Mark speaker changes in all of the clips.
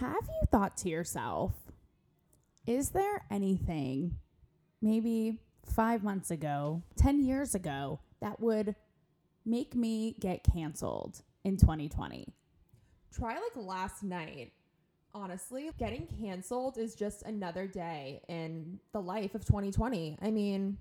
Speaker 1: Have you thought to yourself, is there anything maybe five months ago, 10 years ago, that would make me get canceled in 2020?
Speaker 2: Try like last night. Honestly, getting canceled is just another day in the life of 2020. I mean,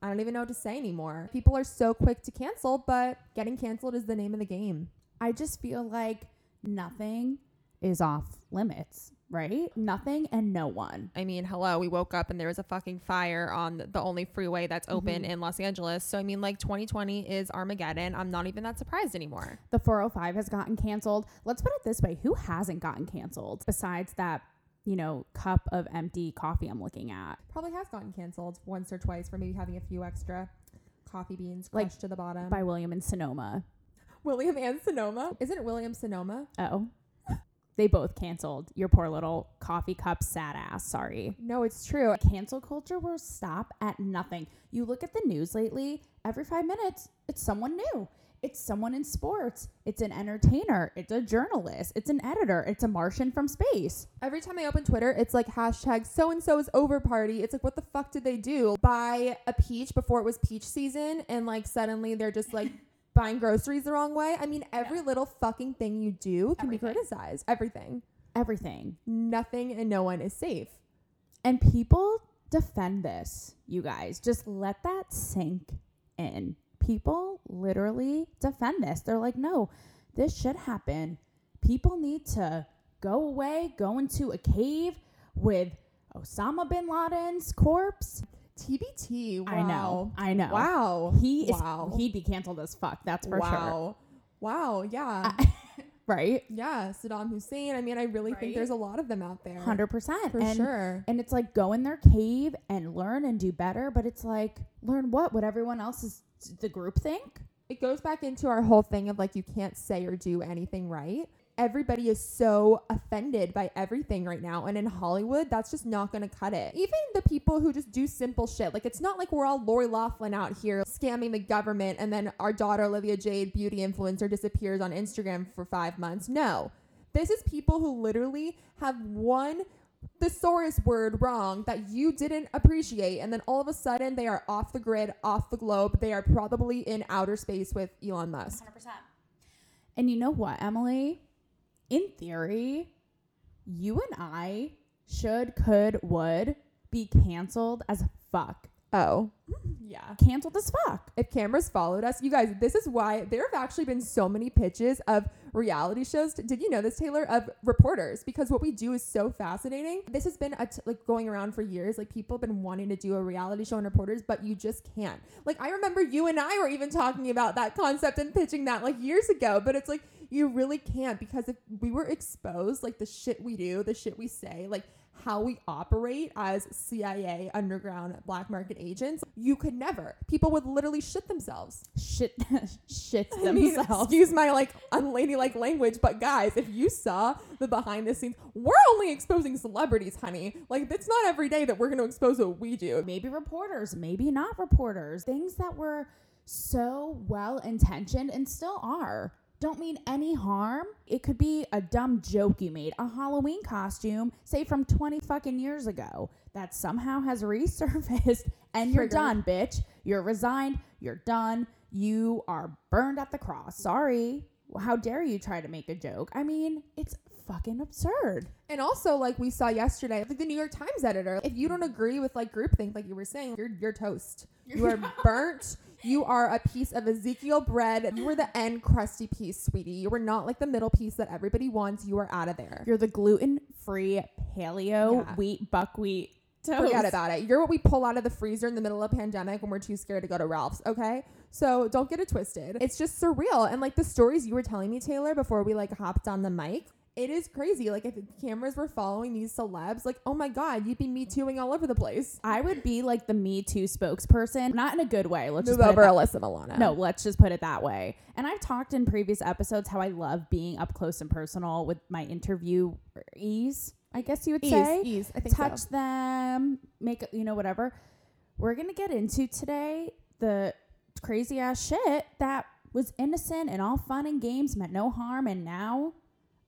Speaker 2: I don't even know what to say anymore. People are so quick to cancel, but getting canceled is the name of the game.
Speaker 1: I just feel like nothing is off limits, right? Nothing and no one.
Speaker 2: I mean, hello, we woke up and there was a fucking fire on the only freeway that's open
Speaker 1: Mhm.
Speaker 2: in Los Angeles. So, I mean, like 2020 is Armageddon. I'm not even that surprised anymore.
Speaker 1: The 405 has gotten canceled. Let's put it this way who hasn't gotten canceled besides that, you know, cup of empty coffee I'm looking at?
Speaker 2: Probably has gotten canceled once or twice for maybe having a few extra coffee beans
Speaker 1: Like,
Speaker 2: crushed to the bottom.
Speaker 1: By William and Sonoma.
Speaker 2: William and Sonoma. Isn't it William Sonoma?
Speaker 1: Oh. They both canceled your poor little coffee cup sad ass. Sorry.
Speaker 2: No, it's true.
Speaker 1: Cancel culture will stop at nothing. You look at the news lately, every five minutes, it's someone new. It's someone in sports. It's an entertainer. It's a journalist. It's an editor. It's a Martian from space.
Speaker 2: Every time I open Twitter, it's like hashtag so and so is over party. It's like, what the fuck did they do? Buy a peach before it was peach season, and like suddenly they're just like buying groceries the wrong way. I mean, every little fucking thing you do can be criticized. Everything.
Speaker 1: Everything.
Speaker 2: Nothing and no one is safe.
Speaker 1: And people defend this, you guys. Just let that sink in. People literally defend this. They're like, no, this should happen. People need to go away, go into a cave with Osama bin Laden's corpse.
Speaker 2: TBT. Wow.
Speaker 1: I know. I know.
Speaker 2: Wow.
Speaker 1: He is
Speaker 2: Wow.
Speaker 1: he'd be canceled as fuck, that's for sure.
Speaker 2: wow. Wow. Yeah.
Speaker 1: Right?
Speaker 2: yeah. Saddam Hussein. I mean, I really
Speaker 1: Right?
Speaker 2: think there's a lot of them out there.
Speaker 1: Hundred percent.
Speaker 2: For
Speaker 1: and
Speaker 2: sure.
Speaker 1: And it's like go in their cave and learn and do better, but it's like learn what? What everyone else is the group think?
Speaker 2: it goes back into our whole thing of like you can't say or do anything right. Everybody is so offended by everything right now. And in Hollywood, that's just not going to cut it. Even the people who just do simple shit. Like, it's not like we're all Lori Laughlin out here scamming the government and then our daughter, Olivia Jade, beauty influencer, disappears on Instagram for five months. No. This is people who literally have one thesaurus word wrong that you didn't appreciate and then all of a sudden they are off the grid off the globe they are probably in outer space with elon musk
Speaker 1: 100%. And you know what, Emily? In theory, you and I should, could, would be canceled as fuck.
Speaker 2: oh. Mm, yeah.
Speaker 1: Canceled as fuck.
Speaker 2: if cameras followed us you guys this is why there have actually been so many pitches of reality shows did you know this taylor of reporters? Because what we do is so fascinating. This has been a t- like going around for years. Like people have been wanting to do a reality show on reporters but you just can't. Like i remember you and i were even talking about that concept and pitching that like years ago but it's like you really can't because if we were exposed like the shit we do the shit we say like how we operate as CIA underground black market agents, you could never. People would literally shit themselves.
Speaker 1: Shit, shits
Speaker 2: I mean,
Speaker 1: themselves.
Speaker 2: excuse my like unladylike language, but guys, if you saw the behind the scenes, we're only exposing celebrities, honey. Like it's not every day that we're going to expose what we do.
Speaker 1: maybe reporters, maybe not reporters. Things that were so well intentioned and still are. Don't mean any harm. It could be a dumb joke you made, a Halloween costume, say from 20 fucking years ago, that somehow has resurfaced and you're
Speaker 2: Triggered.
Speaker 1: done, bitch. You're resigned. You're done. You are burned at the cross. Sorry. How dare you try to make a joke? I mean, it's fucking absurd.
Speaker 2: And also, like we saw yesterday, like the New York Times editor, if you don't agree with like groupthink, like you were saying, you're you're toast. You are burnt. You are a piece of Ezekiel bread. You were the end crusty piece, sweetie. You were not like the middle piece that everybody wants. You are out of there.
Speaker 1: You're the gluten free paleo
Speaker 2: Yeah.
Speaker 1: wheat buckwheat toast.
Speaker 2: Forget about it. You're what we pull out of the freezer in the middle of a pandemic when we're too scared to go to Ralph's, okay? So don't get it twisted. It's just surreal. And like the stories you were telling me, Taylor, before we like hopped on the mic, it is crazy. Like if cameras were following these celebs, like, oh my God, you'd be me tooing all over the place.
Speaker 1: I would be like the Me Too spokesperson, not in a good way. Let's
Speaker 2: Move
Speaker 1: just
Speaker 2: over
Speaker 1: that-
Speaker 2: Alyssa Milano.
Speaker 1: No, let's just put it that way. And I've talked in previous episodes how I love being up close and personal with my interviewees. I guess you would
Speaker 2: ease,
Speaker 1: say
Speaker 2: ease. I think
Speaker 1: touch
Speaker 2: so.
Speaker 1: them, make you know, whatever. We're gonna get into today the crazy ass shit that was innocent and all fun and games, meant no harm, and now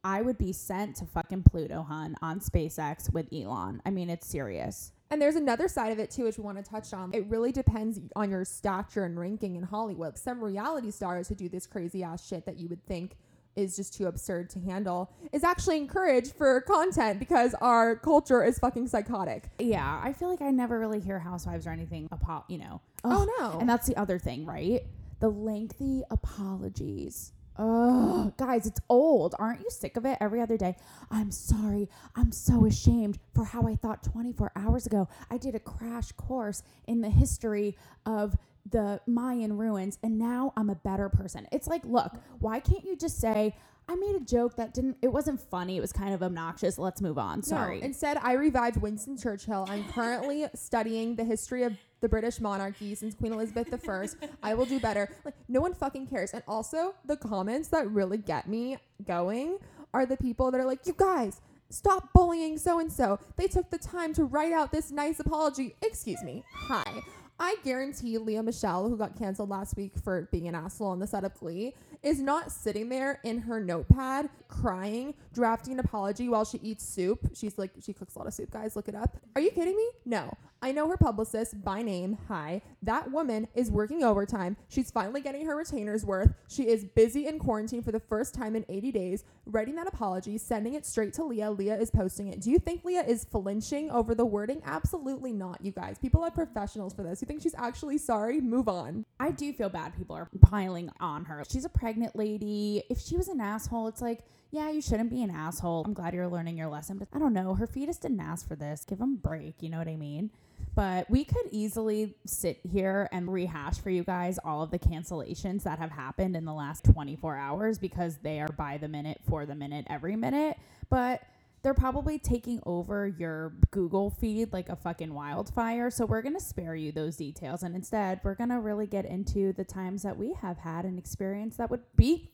Speaker 1: I would be sent to fucking Pluto, hun, on SpaceX with Elon. I mean, it's serious.
Speaker 2: And there's another side of it too, which we want to touch on. It really depends on your stature and ranking in Hollywood. Some reality stars who do this crazy ass shit that you would think is just too absurd to handle is actually encouraged for content because our culture is fucking psychotic.
Speaker 1: Yeah, I feel like I never really hear housewives or anything about, you know.
Speaker 2: Oh, no.
Speaker 1: And that's the other thing, right? The lengthy apologies. Oh, guys, it's old. Aren't you sick of it every other day? I'm sorry. I'm so ashamed for how I thought 24 hours ago. I did a crash course in the history of the Mayan ruins, and now I'm a better person. It's like, look, why can't you just say, I made a joke that didn't, it wasn't funny. It was kind of obnoxious. Let's move on. Sorry.
Speaker 2: No, instead, I revived Winston Churchill. I'm currently studying the history of the British monarchy since Queen Elizabeth I. I will do better. Like, no one fucking cares. And also, the comments that really get me going are the people that are like, you guys, stop bullying so and so. They took the time to write out this nice apology. Excuse me. Hi. I guarantee Lea Michele, who got canceled last week for being an asshole on the set of Glee, is not sitting there in her notepad crying, drafting an apology while she eats soup. She's like, she cooks a lot of soup, guys. Look it up. Are you kidding me? No. I know her publicist by name. Hi. That woman is working overtime. She's finally getting her retainer's worth. She is busy in quarantine for the first time in 80 days, writing that apology, sending it straight to Lea. Lea is posting it. Do you think Lea is flinching over the wording? Absolutely not, you guys. People are professionals for this. You think she's actually sorry? Move on.
Speaker 1: I do feel bad people are piling on her. She's a pregnant lady. If she was an asshole, it's like, yeah, you shouldn't be an asshole. I'm glad you're learning your lesson, but I don't know. Her fetus didn't ask for this. Give them a break. You know what I mean? But we could easily sit here and rehash for you guys all of the cancellations that have happened in the last 24 hours because they are by the minute, for the minute, every minute. But they're probably taking over your Google feed like a fucking wildfire. So we're going to spare you those details. And instead, we're going to really get into the times that we have had an experience that would be,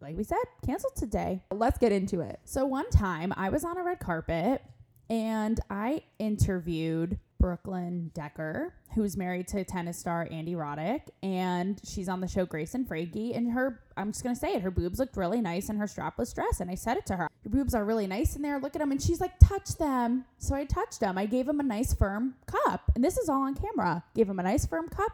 Speaker 1: like we said, canceled today.
Speaker 2: Let's get into it.
Speaker 1: So one time I was on a red carpet and I interviewed Brooklyn Decker, who's married to tennis star Andy Roddick, and she's on the show Grace and Frankie. And her, I'm just gonna say it, her boobs looked really nice in her strapless dress. And I said it to her, your boobs are really nice in there. Look at them. And she's like, touch them. So I touched them. I gave him a nice firm cup, and this is all on camera. Gave him a nice firm cup,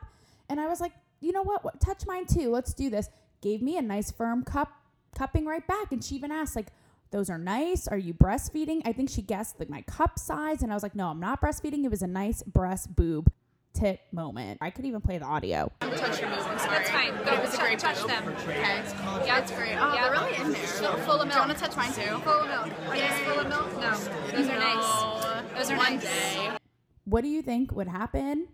Speaker 1: and I was like, you know what? what touch mine too. Let's do this. Gave me a nice firm cup, cupping right back. And she even asked like those are nice. Are you breastfeeding? I think she guessed like my cup size, and I was like, no, I'm not breastfeeding. It was a nice breast boob tit moment. I could even play the audio.
Speaker 3: touch your boobs. I'm sorry. That's fine. Go. It was a great touch boob. them. Okay. Yeah, it's great. Oh,
Speaker 4: Yeah, they're really in there.
Speaker 3: Full, full of milk.
Speaker 4: Do you want to touch mine too?
Speaker 3: Full of milk. Are these full of milk? No. Those are nice. Those are
Speaker 4: One
Speaker 3: nice.
Speaker 4: day.
Speaker 1: What do you think would happen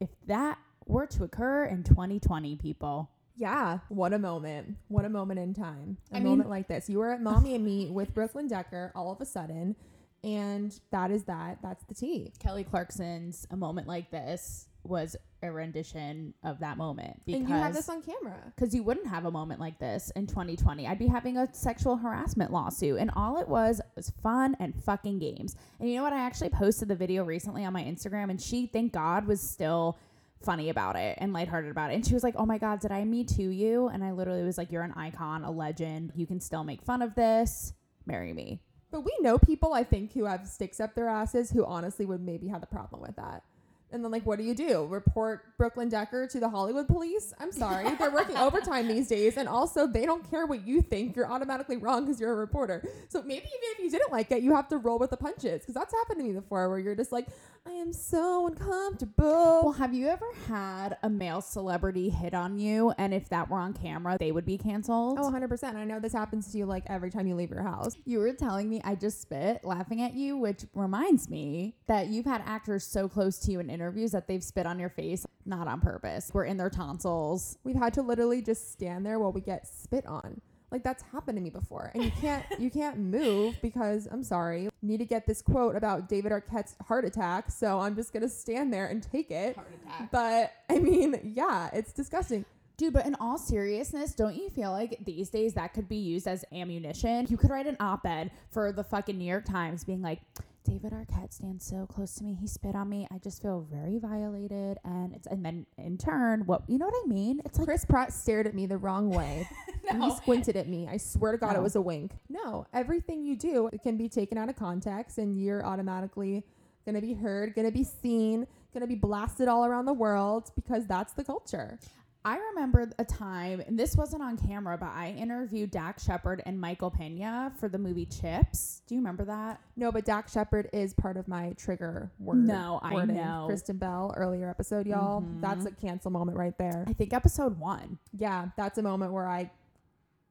Speaker 1: if that were to occur in 2020, people?
Speaker 2: Yeah, what a moment. What a moment in time. A
Speaker 1: I mean-
Speaker 2: moment like this. You were at Mommy and Me with Brooklyn Decker all of a sudden, and that is that. That's the tea.
Speaker 1: Kelly Clarkson's A Moment Like This was a rendition of that moment because
Speaker 2: and you have this on camera.
Speaker 1: because you wouldn't have a moment like this in 2020. I'd be having a sexual harassment lawsuit, and all it was was fun and fucking games. And you know what? I actually posted the video recently on my Instagram, and she, thank God, was still funny about it and lighthearted about it. And she was like, "Oh my God, did I me too you?" And I literally was like, "You're an icon, a legend. You can still make fun of this. Marry me."
Speaker 2: But we know people, I think, who have sticks up their asses who honestly would maybe have a problem with that. And then, like, what do you do? Report Brooklyn Decker to the Hollywood police? I'm sorry. They're working overtime these days. And also, they don't care what you think. You're automatically wrong because you're a reporter. So maybe even if you didn't like it, you have to roll with the punches. Because that's happened to me before where you're just like, I am so uncomfortable.
Speaker 1: Well, have you ever had a male celebrity hit on you, and if that were on camera, they would be canceled?
Speaker 2: Oh, 100%. I know this happens to you like every time you leave your house.
Speaker 1: You were telling me I just spit laughing at you, which reminds me that you've had actors so close to you in interviews that they've spit on your face, not on purpose. We're in their tonsils.
Speaker 2: We've had to literally just stand there while we get spit on. Like that's happened to me before. And you can't you can't move because I'm sorry. Need to get this quote about David Arquette's heart attack, so I'm just gonna stand there and take it. Heart attack. But I mean, yeah, it's disgusting.
Speaker 1: Dude, but in all seriousness, don't you feel like these days that could be used as ammunition? You could write an op ed for the fucking New York Times being like, David Arquette stands so close to me. He spit on me. I just feel very violated. And it's, and then in turn, what, you know what I mean? It's like,
Speaker 2: Chris Pratt stared at me the wrong way. And he squinted at me. I swear to God,
Speaker 1: No.
Speaker 2: it was a wink. No, everything you do it can be taken out of context, and you're automatically gonna be heard, gonna be seen, gonna be blasted all around the world because that's the culture.
Speaker 1: I remember a time, and this wasn't on camera, but I interviewed Dax Shepard and Michael Pena for the movie Chips. Do you remember that?
Speaker 2: No, but Dax Shepard is part of my trigger word.
Speaker 1: No, I
Speaker 2: wording.
Speaker 1: know.
Speaker 2: Kristen Bell, earlier episode, y'all.
Speaker 1: Mhm.
Speaker 2: That's a cancel moment right there.
Speaker 1: I think episode one.
Speaker 2: Yeah, that's a moment where I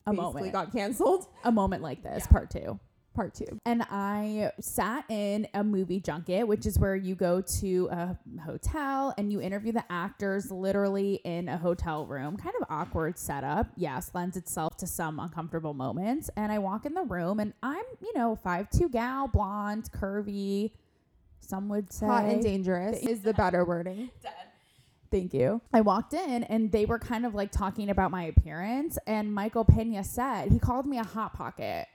Speaker 1: A
Speaker 2: basically
Speaker 1: moment.
Speaker 2: got canceled.
Speaker 1: a moment like this,
Speaker 2: Yeah.
Speaker 1: part two.
Speaker 2: Part two.
Speaker 1: And I sat in a movie junket, which is where you go to a hotel and you interview the actors literally in a hotel room. Kind of awkward setup. Yes, lends itself to some uncomfortable moments. And I walk in the room and I'm, you know, five two gal, blonde, curvy. Some would say
Speaker 2: Hot and dangerous is the better wording.
Speaker 1: Thank you. I walked in and they were kind of like talking about my appearance. And Michael Pena said, he called me a hot pocket.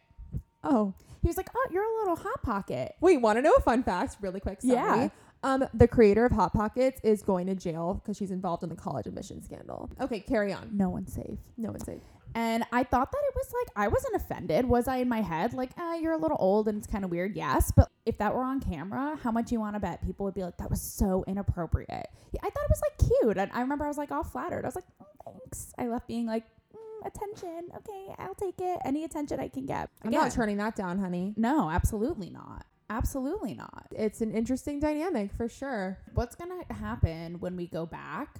Speaker 2: Oh,
Speaker 1: He was like, Oh, you're a little hot pocket.
Speaker 2: wait, want to know a fun fact? Really quick. Sorry.
Speaker 1: Yeah.
Speaker 2: Um, the creator of Hot Pockets is going to jail because she's involved in the college admission scandal. Okay, carry on.
Speaker 1: No one's safe.
Speaker 2: No one's safe.
Speaker 1: And I thought that it was like, I wasn't offended. Was I in my head? Like, ah, you're a little old and it's kind of weird. Yes. But if that were on camera, how much you want to bet people would be like, that was so inappropriate. Yeah, I thought it was like cute. And I remember I was like all flattered. I was like, "Mm, thanks. I left being like, mm, attention. Okay, I'll take it. Any attention I can get.
Speaker 2: I'm not turning that down, honey.
Speaker 1: No, absolutely not. Absolutely not.
Speaker 2: It's an interesting dynamic for sure.
Speaker 1: What's going to happen when we go back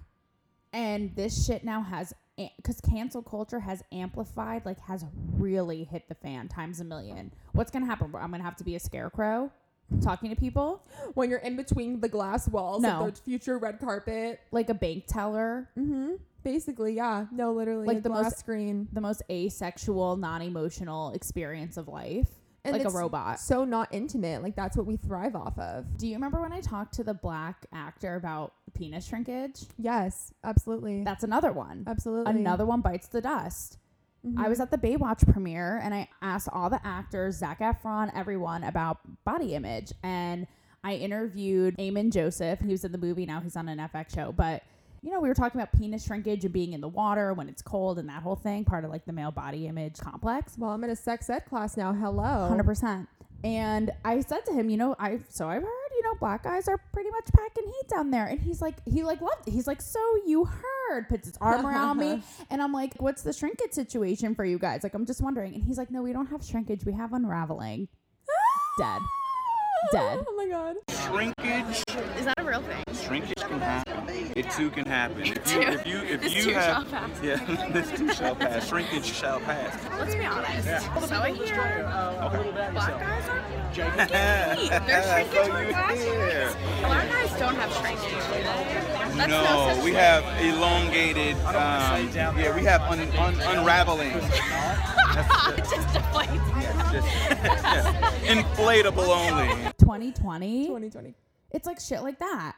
Speaker 1: and this shit now has because cancel culture has amplified like has really hit the fan times a million what's gonna happen i'm gonna have to be a scarecrow talking to people
Speaker 2: When you're in between the glass walls
Speaker 1: No.
Speaker 2: of the future red carpet.
Speaker 1: like a bank teller
Speaker 2: Mm-hmm. Basically, yeah. No, literally,
Speaker 1: Like the
Speaker 2: glass
Speaker 1: most-
Speaker 2: screen.
Speaker 1: the most asexual non-emotional experience of life
Speaker 2: And
Speaker 1: like a robot
Speaker 2: So not intimate. Like that's what we thrive off of.
Speaker 1: do you remember when i talked to the black actor about penis shrinkage
Speaker 2: Yes, absolutely.
Speaker 1: that's another one
Speaker 2: absolutely.
Speaker 1: another one bites the dust
Speaker 2: Mhm.
Speaker 1: I was at the Baywatch premiere and I asked all the actors, Zac Efron, everyone about body image. And I interviewed Eamon Joseph. He was in the movie, now he's on an FX show. But, you know, we were talking about penis shrinkage and being in the water when it's cold and that whole thing, part of like the male body image complex.
Speaker 2: Well, I'm in a sex ed class now. Hello.
Speaker 1: 100%. And I said to him, you know, I so I've heard, you know, black guys are pretty much packing heat down there. And he's like, he like loved it. He's like, so you heard, puts his arm around me. And I'm like, what's the shrinkage situation for you guys? Like, I'm just wondering. And he's like, no, we don't have shrinkage. We have unraveling. Dead. Dead.
Speaker 2: Oh my god.
Speaker 4: Shrinkage,
Speaker 3: Is that a real thing?
Speaker 4: Shrinkage can happen. It too can happen. If you, if you, if
Speaker 3: This
Speaker 4: you have, yeah, this too shall pass. Shrinkage shall pass.
Speaker 3: Let's be honest. So I hear black guys are shrinking. There's
Speaker 4: So
Speaker 3: shrinkage
Speaker 4: you
Speaker 3: for black
Speaker 4: hear.
Speaker 3: guys. Black guys don't have shrinkage. That's no,
Speaker 4: No, we
Speaker 3: thing.
Speaker 4: have elongated. Um, yeah, we have un, un, unraveling.
Speaker 3: It just deflates.
Speaker 4: Just, inflatable only.
Speaker 1: 2020.
Speaker 2: 2020.
Speaker 1: It's like shit like that.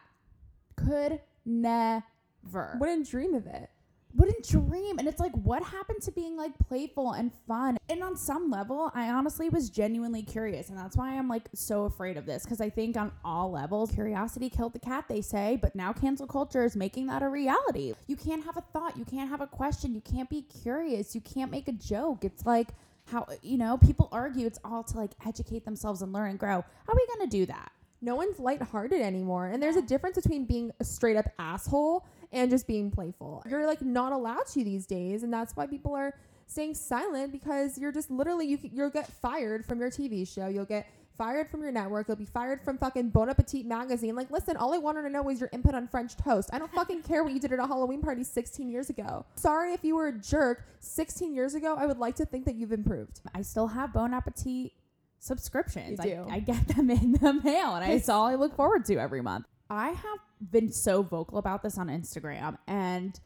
Speaker 1: Could never.
Speaker 2: Wouldn't dream of it.
Speaker 1: wouldn't dream. And it's like, what happened to being like playful and fun? And on some level, I honestly was genuinely curious. And that's why I'm like so afraid of this. Cause I think on all levels, curiosity killed the cat, they say. But now cancel culture is making that a reality. You can't have a thought. You can't have a question. You can't be curious. You can't make a joke. It's like, how, you know, people argue it's all to like educate themselves and learn and grow. How are we going to do that?
Speaker 2: No one's lighthearted anymore. And there's a difference between being a straight up asshole and just being playful. You're like not allowed to these days. And that's why people are staying silent because you're just literally you you'll get fired from your TV show. You'll get fired from your network. You'll be fired from fucking Bon Appetit magazine. Like, listen, all I wanted to know was your input on French toast. I don't fucking care what you did at a Halloween party 16 years ago. Sorry if you were a jerk 16 years ago. I would like to think that you've improved.
Speaker 1: I still have Bon Appetit subscriptions. I, I get them in the mail, and it's all I look forward to every month. I have been so vocal about this on Instagram, and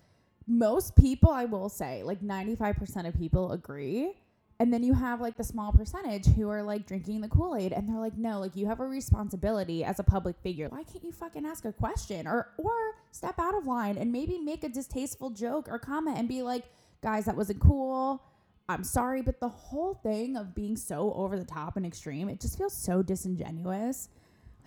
Speaker 1: most people, I will say, like 95% of people agree. And then you have like the small percentage who are like drinking the Kool Aid, and they're like, no, like you have a responsibility as a public figure. Why can't you fucking ask a question or or step out of line and maybe make a distasteful joke or comment and be like, guys, that wasn't cool. I'm sorry, but the whole thing of being so over the top and extreme, it just feels so disingenuous.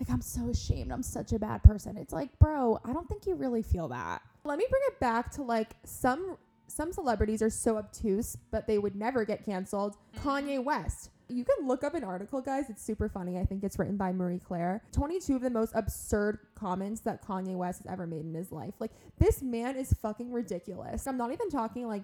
Speaker 1: Like I'm so ashamed. I'm such a bad person. It's like, bro, I don't think you really feel that.
Speaker 2: Let me bring it back to like some some celebrities are so obtuse, but they would never get canceled. Mm-hmm. Kanye West. You can look up an article, guys. It's super funny. I think it's written by Marie Claire. 22 of the most absurd comments that Kanye West has ever made in his life. Like, this man is fucking ridiculous. I'm not even talking like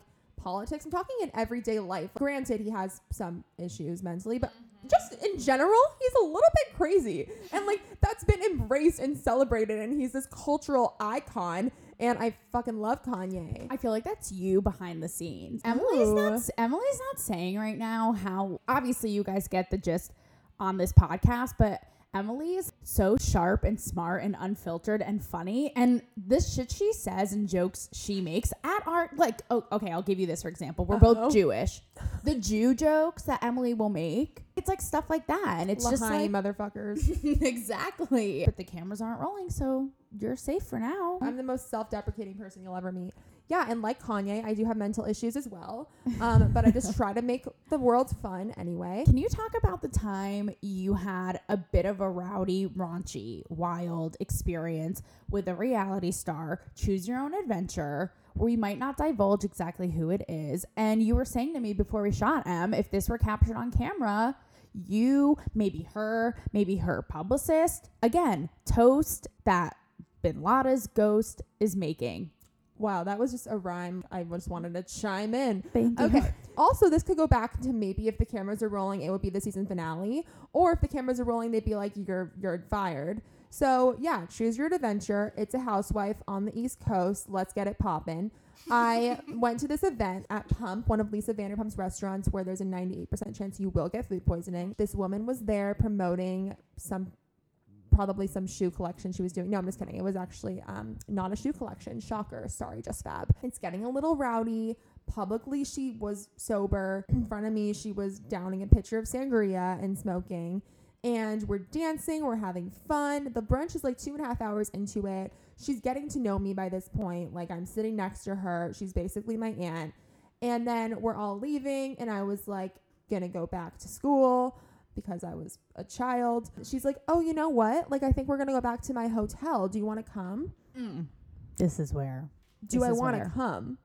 Speaker 2: politics, I'm talking in everyday life. Granted, he has some issues mentally, but mm-hmm. just in general, he's a little bit crazy. And like, that's been embraced and celebrated, and he's this cultural icon. And I fucking love Kanye.
Speaker 1: I feel like that's you behind the scenes. Emily's not
Speaker 2: Ooh.
Speaker 1: Emily's not saying right now how obviously you guys get the gist on this podcast, but Emily is so sharp and smart and unfiltered and funny. And this shit she says and jokes she makes at our like oh okay, I'll give you this for example. We're
Speaker 2: Uh-oh.
Speaker 1: both Jewish. The Jew jokes that Emily will make, it's like stuff like that. And it's just like
Speaker 2: motherfuckers.
Speaker 1: exactly. But the cameras aren't rolling, so you're safe for now.
Speaker 2: I'm the most self-deprecating person you'll ever meet. Yeah, and like Kanye, I do have mental issues as well. Um, but I just try to make the world fun anyway.
Speaker 1: Can you talk about the time you had a bit of a rowdy, raunchy, wild experience with a reality star, Choose Your Own Adventure, we might not divulge exactly who it is? And you were saying to me before we shot M, if this were captured on camera, you, maybe her, maybe her publicist, again, toast that Bin Laden's ghost is making.
Speaker 2: Wow, that was just a rhyme. I just wanted to chime in.
Speaker 1: Thank you.
Speaker 2: Okay. also, this could go back to maybe if the cameras are rolling, it would be the season finale, or if the cameras are rolling, they'd be like you're you're fired. So yeah, choose your adventure. It's a housewife on the East Coast. Let's get it poppin'. I went to this event at Pump, one of Lisa Vanderpump's restaurants, where there's a 98% chance you will get food poisoning. This woman was there promoting some probably some shoe collection she was doing. No, I'm just kidding. It was actually um, not a shoe collection. Shocker. Sorry, just fab. It's getting a little rowdy. Publicly, she was sober. In front of me, she was downing a pitcher of sangria and smoking. And we're dancing, we're having fun. The brunch is like two and a half hours into it. She's getting to know me by this point. Like, I'm sitting next to her. She's basically my aunt. And then we're all leaving, and I was like, gonna go back to school because I was a child. She's like, "Oh, you know what? Like I think we're going to go back to my hotel. Do you want to come?
Speaker 1: This is where.
Speaker 2: Do
Speaker 1: This
Speaker 2: I want to come?"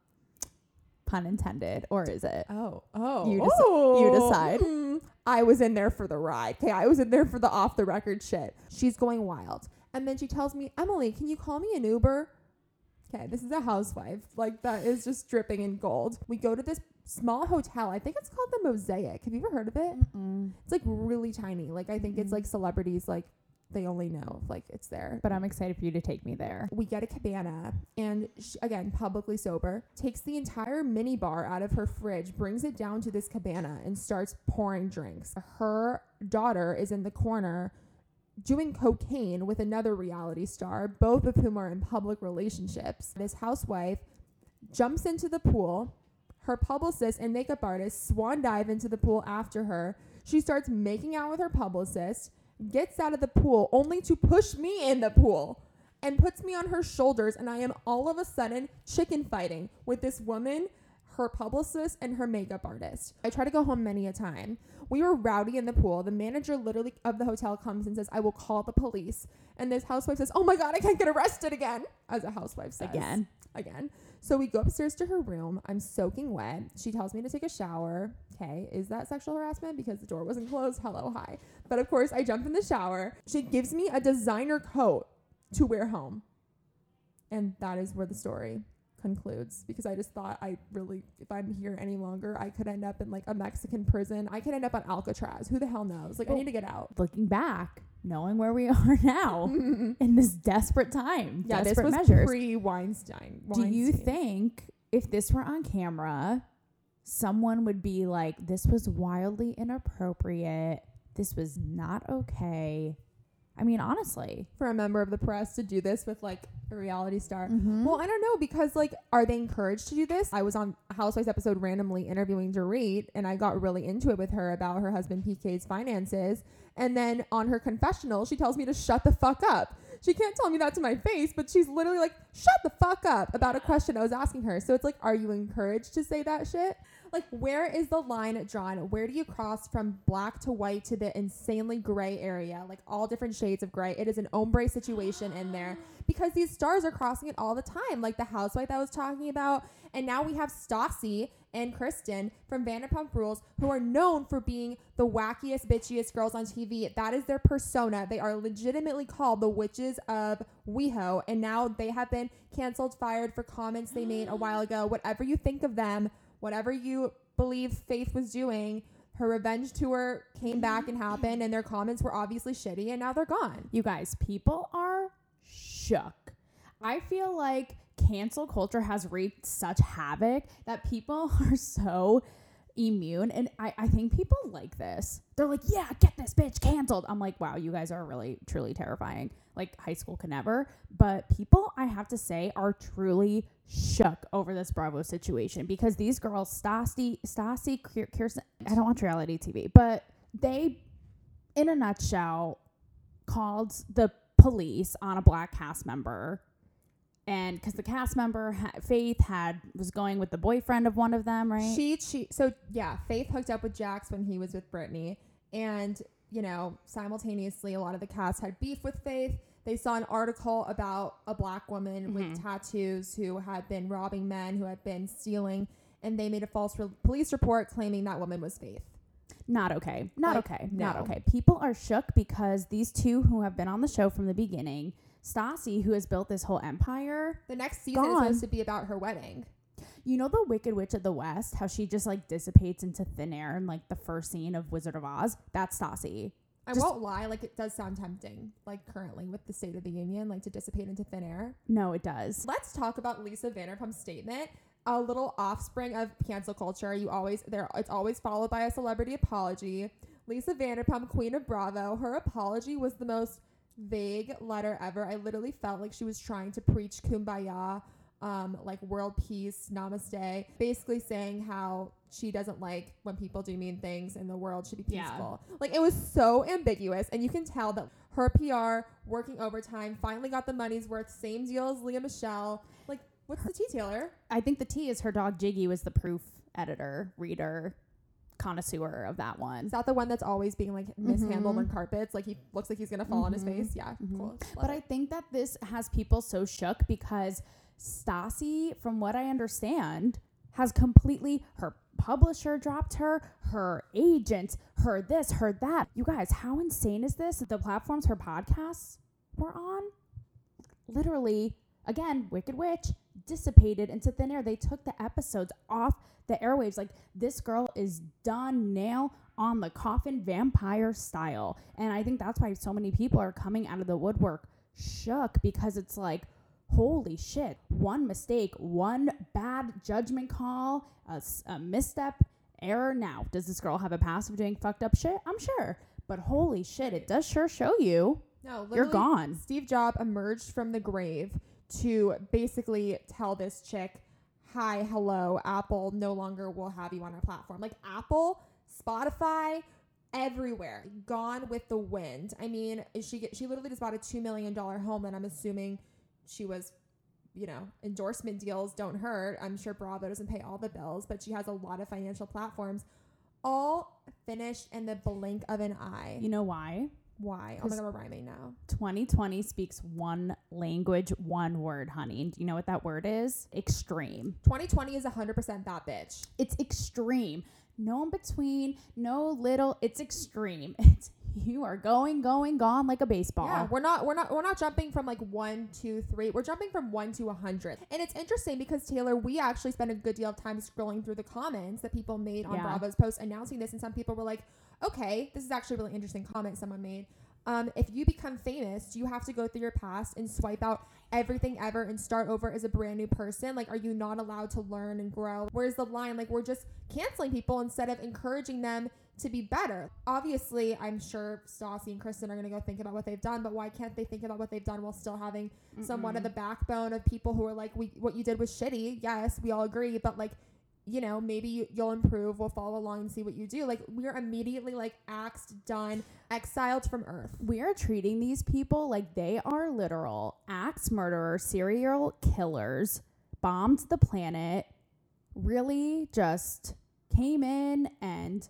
Speaker 1: Pun intended, or is it?
Speaker 2: Oh, oh.
Speaker 1: You deci-
Speaker 2: oh.
Speaker 1: you decide.
Speaker 2: Mm. I was in there for the ride. Okay, I was in there for the off the record shit. She's going wild. And then she tells me, "Emily, can you call me an Uber?" Okay, this is a housewife. Like that is just dripping in gold. We go to this small hotel. I think it's called the Mosaic. Have you ever heard of it? It's like really tiny. Like I think it's
Speaker 1: Mm.
Speaker 2: like celebrities like they only know if like it's there.
Speaker 1: But I'm excited for you to take me there.
Speaker 2: we get a cabana and sh again publicly sober takes the entire mini bar out of her fridge brings it down to this cabana and starts pouring drinks her daughter is in the corner doing cocaine with another reality star both of whom are in public relationships this housewife jumps into the pool her publicist and makeup artist swan dive into the pool after her she starts making out with her publicist gets out of the pool only to push me in the pool and puts me on her shoulders and I am all of a sudden chicken fighting with this woman, her publicist and her makeup artist. I try to go home many a time. We were rowdy in the pool. The manager literally of the hotel comes and says, "I will call the police." And this housewife says, "Oh my god, I can't get arrested again." As a housewife says.
Speaker 1: Again.
Speaker 2: Again. So we go upstairs to her room. I'm soaking wet. She tells me to take a shower. Okay, is that sexual harassment because the door wasn't closed? Hello, hi. But of course, I jump in the shower. She gives me a designer coat to wear home. And that is where the story concludes because I just thought I really, if I'm here any longer, I could end up in like a Mexican prison. I could end up on Alcatraz. Who the hell knows? Like, I need to get out.
Speaker 1: Looking back, knowing where we are now in this desperate time,
Speaker 2: Yeah, this
Speaker 1: desperate
Speaker 2: was
Speaker 1: measures.
Speaker 2: pre Weinstein.
Speaker 1: Do you think if this were on camera, someone would be like, "This was wildly inappropriate. This was not okay." I mean, honestly,
Speaker 2: for a member of the press to do this with like a reality star?
Speaker 1: Mhm.
Speaker 2: Well, I don't know because like, are they encouraged to do this? I was on Housewives episode randomly interviewing Dorit, and I got really into it with her about her husband PK's finances. And then on her confessional, she tells me to shut the fuck up. she can't tell me that to my face, but she's literally like, shut the fuck up about a question I was asking her. So it's like, are you encouraged to say that shit? Like, where is the line drawn? Where do you cross from black to white to the insanely gray area? Like, all different shades of gray. It is an ombre situation in there because these stars are crossing it all the time. Like the housewife I was talking about. And now we have Stassi and Kristen from Vanderpump Rules who are known for being the wackiest, bitchiest girls on TV. That is their persona. They are legitimately called the witches of WeHo. And now they have been canceled, fired for comments they made a while ago. Whatever you think of them, whatever you believe Faith was doing, her revenge tour came back and happened, and their comments were obviously shitty, and now they're gone.
Speaker 1: You guys, people are shook. I feel like cancel culture has wreaked such havoc that people are so immune. And I, I think people like this. They're like, yeah, get this bitch canceled. I'm like, wow, you guys are really, truly terrifying. Like, high school can never. But people, I have to say, are truly shook over this Bravo situation because these girls, Stassi, Stassi, Kirsten, I don't watch reality TV, but they, in a nutshell, called the police on a black cast member and because the cast member Faith had was going with the boyfriend of one of them, right?
Speaker 2: She she so yeah, Faith hooked up with Jax when he was with Brittany, and you know simultaneously a lot of the cast had beef with Faith. They saw an article about a black woman
Speaker 1: Mhm.
Speaker 2: with tattoos who had been robbing men, who had been stealing, and they made a false re- police report claiming that woman was Faith.
Speaker 1: not okay. Not
Speaker 2: Like,
Speaker 1: okay. Not okay. People are shook because these two who have been on the show from the beginning, Stassi, who has built this whole empire,
Speaker 2: The next season is
Speaker 1: Gone.
Speaker 2: supposed to be about her wedding.
Speaker 1: you know the Wicked Witch of the West, how she just like dissipates into thin air in like the first scene of Wizard of Oz? That's Stassi.
Speaker 2: I
Speaker 1: Just-
Speaker 2: won't lie, like it does sound tempting, like currently with the State of the Union, like to dissipate into thin air.
Speaker 1: No, it does.
Speaker 2: Let's talk about Lisa Vanderpump's statement. A little offspring of cancel culture. You always there. It's always followed by a celebrity apology. Lisa Vanderpump, Queen of Bravo, her apology was the most vague letter ever. I literally felt like she was trying to preach kumbaya, um, like world peace, namaste. Basically saying how she doesn't like when people do mean things and the world should be
Speaker 1: Yeah.
Speaker 2: peaceful. Like it was so ambiguous, and you can tell that her PR working overtime finally got the money's worth. Same deal as Lea Michele. Like, what's the tea, Taylor?
Speaker 1: I think the T is her dog Giggy was the proof editor, reader, connoisseur of that one.
Speaker 2: Is that the one that's always being like mishandled
Speaker 1: Mhm.
Speaker 2: on carpets? Like he looks like he's gonna fall on his
Speaker 1: Mhm.
Speaker 2: face. Yeah,
Speaker 1: Mhm.
Speaker 2: cool.
Speaker 1: But
Speaker 2: it.
Speaker 1: I think that this has people so shook because Stassi, from what I understand, has completely her publisher dropped her, her agent, her this, her that. You guys, how insane is this? The platforms her podcasts were on, literally, again, Wicked Witch dissipated into thin air. They took the episodes off the airwaves. Like this girl is done nail on the coffin vampire style. And I think that's why so many people are coming out of the woodwork shook because it's like, holy shit, one mistake, one bad judgment call, a misstep, error. Now, does this girl have a past of doing fucked up shit? I'm sure. But holy shit, it does sure show you
Speaker 2: no,
Speaker 1: you're gone.
Speaker 2: Steve Jobs emerged from the grave to basically tell this chick, "Hi, hello, Apple no longer will have you on our platform." Like Apple, Spotify, everywhere, gone with the wind. I mean, she she literally just bought a two million dollar home, and I'm assuming she was. You know, endorsement deals don't hurt. I'm sure Bravo doesn't pay all the bills, but she has a lot of financial platforms, all finished in the blink of an eye.
Speaker 1: You know why?
Speaker 2: Why? Oh my god, we're rhyming now.
Speaker 1: 2020 speaks one language, one word, honey. And do you know what that word is? Extreme.
Speaker 2: 2020 is 100% that bitch.
Speaker 1: It's extreme. No in between, no little. It's extreme. It's you are going, going, gone like a baseball.
Speaker 2: Yeah, we're not we're not we're not jumping from like one, two, three. We're jumping from one to a hundred. And it's interesting because Taylor, we actually spent a good deal of time scrolling through the comments that people made on
Speaker 1: Yeah.
Speaker 2: Bravo's post announcing this, and some people were like, "Okay, this is actually a really interesting comment someone made." Um, if you become famous, do you have to go through your past and swipe out everything ever and start over as a brand new person? Like, are you not allowed to learn and grow? Where's the line? Like, we're just canceling people instead of encouraging them to be better. Obviously, I'm sure Stassi and Kristen are going to go think about what they've done, but why can't they think about what they've done while still having somewhat of the backbone of people who are like, we, what you did was shitty. Yes, we all agree, but like, you know, maybe you, you'll improve. We'll follow along and see what you do. Like we're immediately like axed, done, exiled from Earth.
Speaker 1: We are treating these people like they are literal axe murderers, serial killers, bombed the planet, really just came in and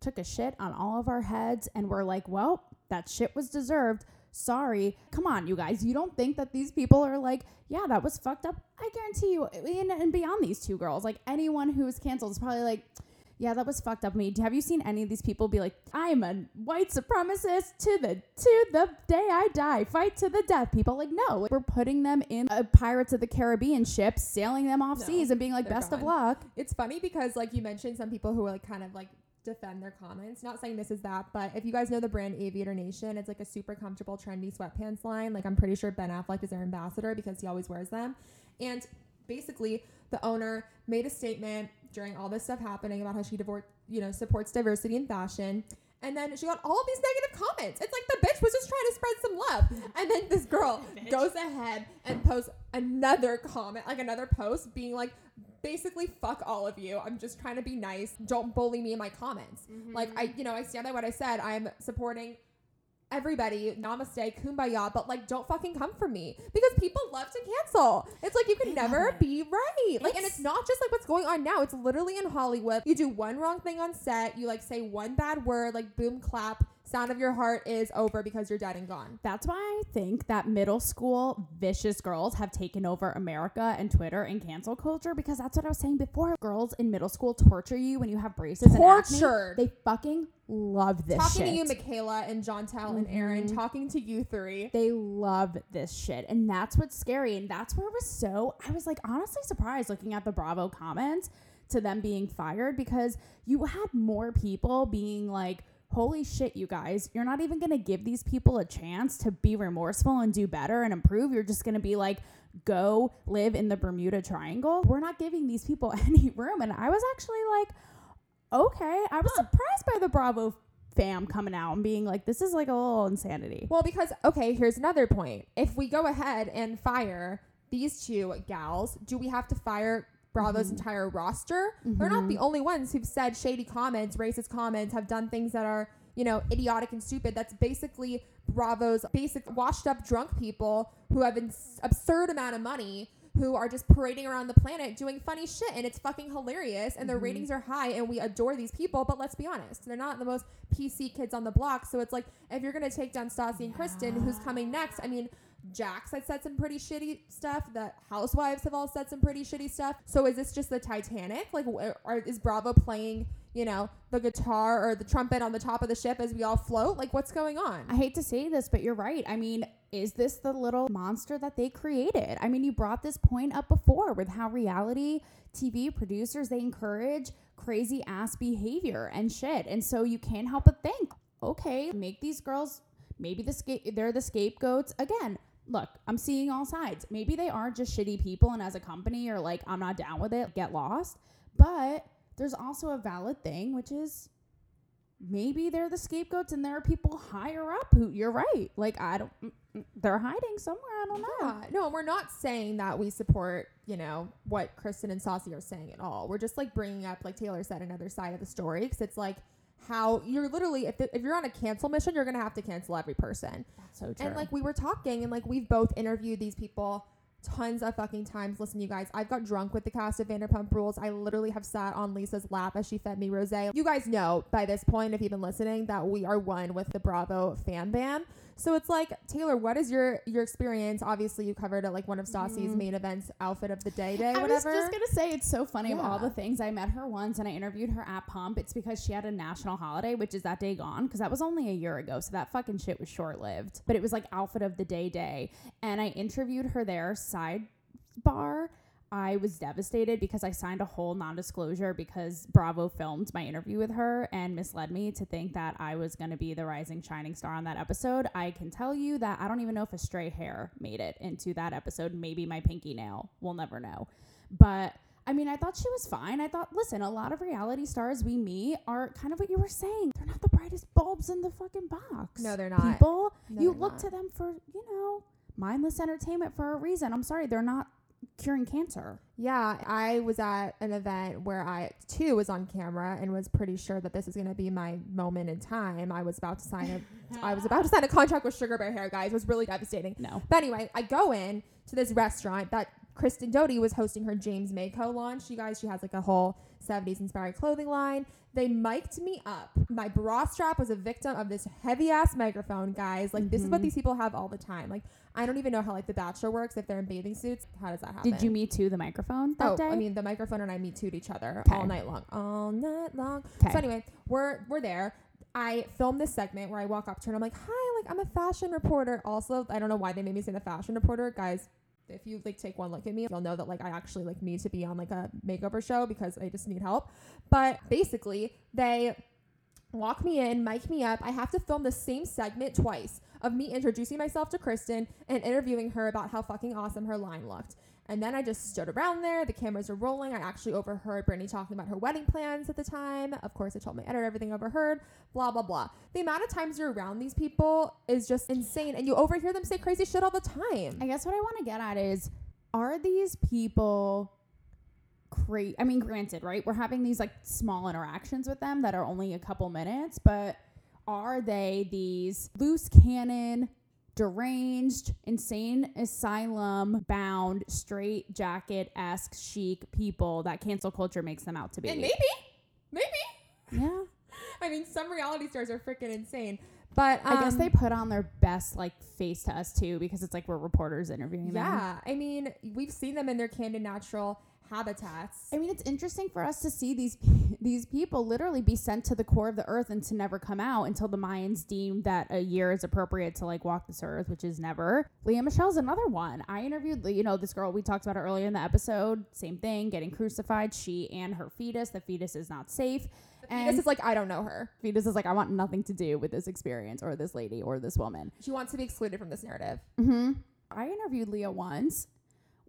Speaker 1: took a shit on all of our heads, and we're like, well, that shit was deserved. Sorry. Come on, you guys. You don't think that these people are like, yeah, that was fucked up? I guarantee you, and, and beyond these two girls, like anyone who's canceled is probably like, yeah, that was fucked up me. Have you seen any of these people be like, I'm a white supremacist to the to the day I die, fight to the death? People like, no, we're putting them in a Pirates of the Caribbean ship, sailing them off
Speaker 2: No,
Speaker 1: seas, and being like, best of luck.
Speaker 2: It's funny because like you mentioned some people who are like kind of like defend their comments. Not saying this is that, but if you guys know the brand Aviator Nation, it's like a super comfortable trendy sweatpants line. Like I'm pretty sure Ben Affleck is their ambassador because he always wears them. And basically the owner made a statement during all this stuff happening about how she divor- you know supports diversity in fashion. And then she got all these negative comments. It's like the bitch was just trying to spread some love. And then this girl goes ahead and posts another comment, like another post, being like, basically, fuck all of you. I'm just trying to be nice. Don't bully me in my comments. Like, mm-hmm. I, you know, I stand by what I said. I'm supporting everybody. Namaste, kumbaya, but like, don't fucking come for me because people love to cancel. It's like you can
Speaker 1: They
Speaker 2: never be right. Like, and
Speaker 1: it's
Speaker 2: not just like what's going on now. It's literally in Hollywood. You do one wrong thing on set, you like say one bad word, like boom, clap, sound of your heart is over because you're dead and gone.
Speaker 1: That's why I think that middle school vicious girls have taken over America and Twitter and cancel culture because that's what I was saying before. Girls in middle school torture you when you have braces and acne. They fucking love this
Speaker 2: talking
Speaker 1: shit.
Speaker 2: to you, Michaela and Jontel and Aaron,
Speaker 1: Mhm.
Speaker 2: talking to you three.
Speaker 1: they love this shit and that's what's scary and that's where it was so i was like honestly surprised looking at the bravo comments to them being fired because you had more people being like holy shit you guys you're not even going to give these people a chance to be remorseful and do better and improve. You're just going to be like go live in the bermuda triangle. We're not giving these people any room. And i was actually like okay. I was surprised by the bravo fam coming out and being like this is like a little insanity.
Speaker 2: Well, because okay, here's another point. If we go ahead and fire these two gals, do we have to fire Bravo's
Speaker 1: Mm-hmm.
Speaker 2: entire roster? They're not the only ones who've said shady comments, racist comments, have done things that are, you know, idiotic and stupid. That's basically Bravo's basic washed up drunk people who have an absurd amount of money who are just parading around the planet doing funny shit and it's fucking hilarious and their ratings are high and we adore these people but let's be honest they're not the most PC kids on the block so it's like if you're gonna take down Stassi and Kristen who's coming next I mean Jax had said some pretty shitty stuff the housewives have all said some pretty shitty stuff so is this just the Titanic like or is Bravo playing you know the guitar or the trumpet on the top of the ship as we all float like what's going on
Speaker 1: I hate to say this, but you're right. I mean, is this the little monster that they created? I mean, you brought this point up before with how reality TV producers they encourage crazy ass behavior and shit. And so you can't help but think, okay, make these girls maybe the sca- they're the scapegoats again. Look, I'm seeing all sides. Maybe they are just shitty people and as a company you're like, I'm not down with it, get lost. But there's also a valid thing, which is maybe they're the scapegoats and there are people higher up who you're right like i don't mm, mm, they're hiding somewhere i don't know
Speaker 2: Yeah, no, we're not saying that we support, you know, what Kristen and Stassi are saying at all. We're just like bringing up, like Taylor said, another side of the story because it's like how you're literally, if, if you're on a cancel mission, you're to have to cancel every person.
Speaker 1: that's so true
Speaker 2: And like we were talking, and like we've both interviewed these people tons of fucking times. Listen, you guys, I've got drunk with the cast of Vanderpump Rules. I literally have sat on Lisa's lap as she fed me rosé. You guys know by this point, if you've been listening, that we are one with the Bravo fan band. So it's like Taylor, what is your your experience? Obviously, you covered it like one of Stassi's mm. main events, outfit of the day, day,
Speaker 1: I was just gonna say it's so funny of all the things. I met her once and I interviewed her at Pump. It's because she had a national holiday, which is that day gone, because that was only a year ago. So that fucking shit was short lived. But it was like outfit of the day day. And I interviewed her there, sidebar. I was devastated because I signed a whole non disclosure because Bravo filmed my interview with her and misled me to think that I was going to be the rising shining star on that episode. I can tell you that I don't even know if a stray hair made it into that episode. Maybe my pinky nail. We'll never know. But I mean, I thought she was fine. I thought, listen, a lot of reality stars we meet are kind of what you were saying. They're not the brightest bulbs in the fucking box.
Speaker 2: No, they're not.
Speaker 1: People,
Speaker 2: No,
Speaker 1: you look
Speaker 2: not.
Speaker 1: to them for, you know, mindless entertainment for a reason. I'm sorry, they're not curing cancer.
Speaker 2: Yeah, I was at an event where I too was on camera and was pretty sure that this is going to be my moment in time. I was about to sign a I was about to sign a contract with Sugar Bear Hair, guys. It was really devastating.
Speaker 1: No.
Speaker 2: But anyway, I go in to this restaurant that Kristen Doute was hosting her James Mason launch. You guys, she has like a whole 70s inspired clothing line. They mic'd me up. My bra strap was a victim of this heavy ass microphone, guys. Like this is what
Speaker 1: Mhm.
Speaker 2: these people have all the time. Like I don't even know how like the Bachelor works if they're in bathing suits. How does that happen?
Speaker 1: Did you meet too the microphone that
Speaker 2: oh,
Speaker 1: day?
Speaker 2: I mean the microphone and I meet too'd each other
Speaker 1: 'Kay.
Speaker 2: all night long, all night long.
Speaker 1: 'Kay.
Speaker 2: So anyway, we're we're there. I filmed this segment where I walk up to her and I'm like, "Hi, like I'm a fashion reporter." Also, I don't know why they made me say the fashion reporter, guys. If you like take one look at me, you'll know that like I actually like need to be on like a makeover show because I just need help. But basically, they walk me in, mic me up. I have to film the same segment twice of me introducing myself to Kristen and interviewing her about how fucking awesome her line looked. And then I just stood around there. The cameras were rolling. I actually overheard Brittany talking about her wedding plans at the time. Of course, I told my editor everything I overheard. Blah blah blah. The amount of times you're around these people is just insane, and you overhear them say crazy shit all the time.
Speaker 1: I guess what I want to get at is are these people great? I mean, granted, right? We're having these like small interactions with them that are only a couple minutes, but are they these loose cannon, deranged, insane asylum bound, straight jacket esque chic people that cancel culture makes them out to be?
Speaker 2: and maybe, maybe.
Speaker 1: yeah.
Speaker 2: I mean, some reality stars are freaking insane. But um,
Speaker 1: I guess they put on their best like face to us too because it's like we're reporters interviewing them.
Speaker 2: Yeah, I mean, we've seen them in their candid natural habitats.
Speaker 1: I mean, it's interesting for us to see these these people literally be sent to the core of the earth and to never come out until the Mayans deemed that a year is appropriate to like walk this earth, which is never. Lea Michele's another one. I interviewed, you know, this girl we talked about earlier in the episode. Same thing, getting crucified. She and her fetus. The fetus is not safe. And
Speaker 2: this is like I don't know her.
Speaker 1: fetus is like, I want nothing to do with this experience or this lady or this woman.
Speaker 2: She wants to be excluded from this narrative.
Speaker 1: Mm-hmm. I interviewed Lea once.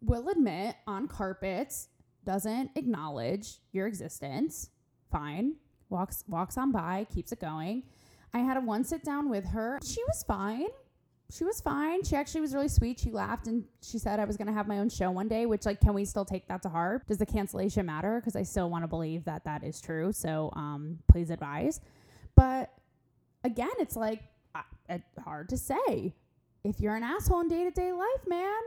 Speaker 1: Will admit on carpets doesn't acknowledge your existence. Fine. Walks walks on by, keeps it going. I had a one sit down with her. She was fine. She was fine. She actually was really sweet. She laughed and she said I was going to have my own show one day, which like can we still take that to heart? Does the cancellation matter because I still want to believe that that is true. So um please advise. But again, it's like uh, hard to say if you're an asshole in day to day life, man,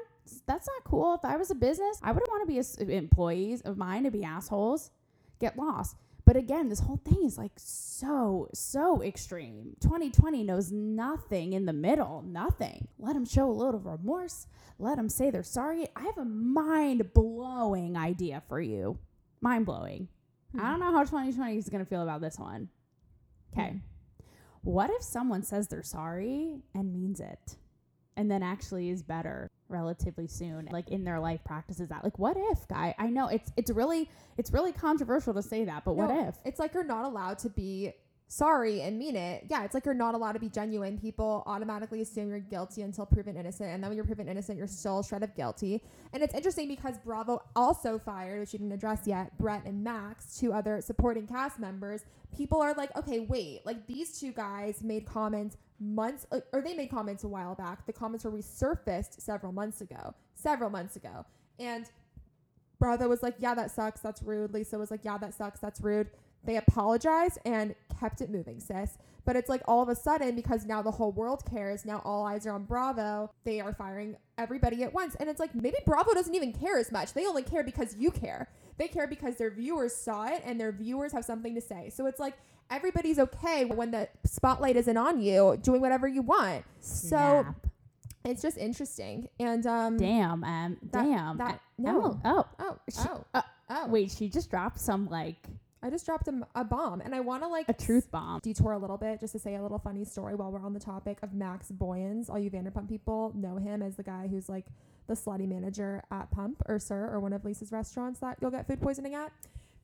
Speaker 1: that's not cool. If I was a business, I wouldn't want to be employees of mine to be assholes. Get lost. But again, this whole thing is like so, so extreme. 2020 knows nothing in the middle, nothing. Let them show a little remorse. Let them say they're sorry. I have a mind blowing idea for you. Mind blowing. I hmm. don't know how 2020 is going to feel about this one. Okay. Hmm. What if someone says they're sorry and means it and then actually is better relatively soon like in their life practices that like what if guy i know it's it's really it's really controversial to say that but what if
Speaker 2: It's like you're not allowed to be sorry and mean it. Yeah, it's like you're not allowed to be genuine. People automatically assume you're guilty until proven innocent, and then when you're proven innocent, you're still shred of guilty. And it's interesting because Bravo also fired, which you didn't address yet, Brett and Max, two other supporting cast members. People are like, okay, wait, like these two guys made comments months, or they made comments a while back. The comments were resurfaced several months ago, several months ago, and Bravo was like, yeah, that sucks. That's rude. Lisa was like, yeah, that sucks. That's rude. They apologized and kept it moving, sis. But it's like all of a sudden, because now the whole world cares, now all eyes are on Bravo, they are firing everybody at once. And it's like maybe Bravo doesn't even care as much. They only care because you care. They care because their viewers saw it and their viewers have something to say. So it's like everybody's okay when the spotlight isn't on you, doing whatever you want. So
Speaker 1: Snap.
Speaker 2: it's just interesting. And um
Speaker 1: damn um
Speaker 2: that-
Speaker 1: damn
Speaker 2: that-
Speaker 1: E-
Speaker 2: no.
Speaker 1: Oh
Speaker 2: Oh,
Speaker 1: She-
Speaker 2: oh,
Speaker 1: uh,
Speaker 2: oh.
Speaker 1: wait she just dropped some like
Speaker 2: I just dropped a, a bomb, and I want to like
Speaker 1: a truth bomb
Speaker 2: detour a little bit just to say a little funny story while we're on the topic of Max Boyens. All you Vanderpump people know him as the guy who's like the slutty manager at Pump or SUR or one of Lisa's restaurants that you'll get food poisoning at.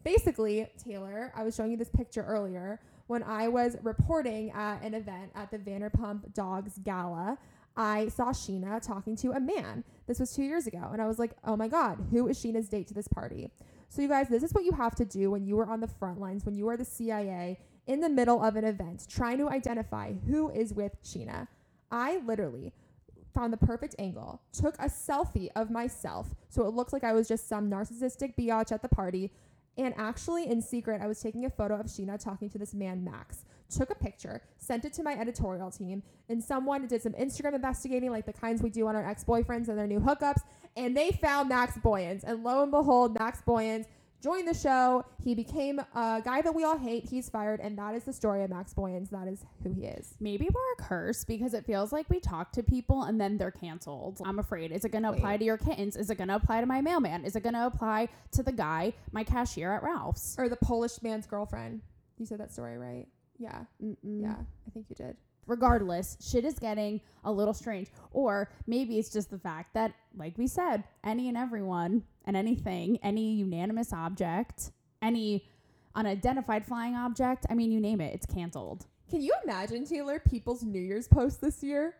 Speaker 2: Basically, Taylor, I was showing you this picture earlier when I was reporting at an event at the Vanderpump Dogs Gala. I saw Scheana talking to a man. This was two years ago. And I was like, oh my God, who is Scheana's date to this party? So, you guys, this is what you have to do when you are on the front lines, when you are the CIA in the middle of an event, trying to identify who is with Scheana. I literally found the perfect angle, took a selfie of myself so it looks like I was just some narcissistic biatch at the party. And actually, in secret, I was taking a photo of Scheana talking to this man, Max. Took a picture, sent it to my editorial team, and someone did some Instagram investigating, like the kinds we do on our ex boyfriends and their new hookups. And they found Max Boyens. And lo and behold, Max Boyens joined the show. He became a guy that we all hate. He's fired. And that is the story of Max Boyens. That is who he is.
Speaker 1: Maybe we're a curse because it feels like we talk to people and then they're canceled. I'm afraid. Is it going to apply to your kittens? Is it going to apply to my mailman? Is it going to apply to the guy, my cashier at Ralph's?
Speaker 2: Or the Polish man's girlfriend. You said that story, right? Yeah.
Speaker 1: Mm-mm.
Speaker 2: Yeah. I think you did.
Speaker 1: Regardless, shit is getting a little strange. Or maybe it's just the fact that, like we said, any and everyone and anything, any unanimous object, any unidentified flying object, I mean, you name it, it's canceled.
Speaker 2: Can you imagine, Taylor, people's New Year's post this year?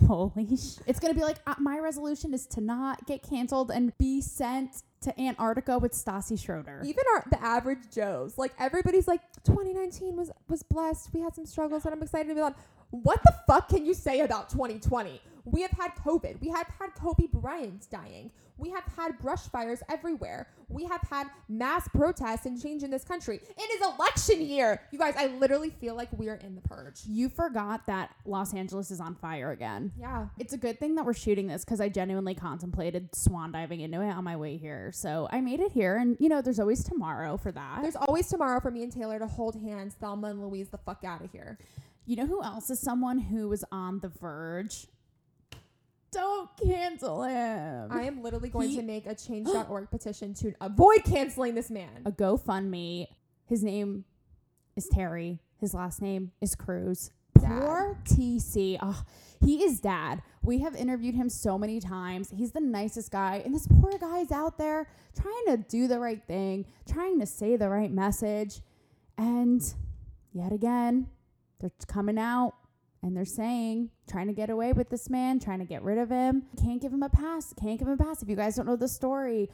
Speaker 1: Holy sh! It's gonna be like uh, my resolution is to not get canceled and be sent to Antarctica with Stassi Schroeder.
Speaker 2: Even our the average Joes, like everybody's like, 2019 was was blessed. We had some struggles, and I'm excited to be on. What the fuck can you say about 2020? We have had COVID. We have had Kobe Bryant dying. We have had brush fires everywhere. We have had mass protests and change in this country. It is election year. You guys, I literally feel like we are in the purge.
Speaker 1: You forgot that Los Angeles is on fire again.
Speaker 2: Yeah.
Speaker 1: It's a good thing that we're shooting this because I genuinely contemplated swan diving into it on my way here. So I made it here, and you know, there's always tomorrow for that.
Speaker 2: There's always tomorrow for me and Taylor to hold hands, Thelma and Louise the fuck out of here.
Speaker 1: You know who else is someone who was on the verge? Don't cancel him.
Speaker 2: I am literally going
Speaker 1: He-
Speaker 2: to make a change.org petition to avoid canceling this man.
Speaker 1: a GoFundMe. His name is Terry. His last name is Crews.
Speaker 2: Dad.
Speaker 1: Poor TC. Oh, he is dad. We have interviewed him so many times. He's the nicest guy. And this poor guy's out there trying to do the right thing, trying to say the right message. And yet again, they're coming out and they're saying, trying to get away with this man, trying to get rid of him. Can't give him a pass. Can't give him a pass. If you guys don't know the story,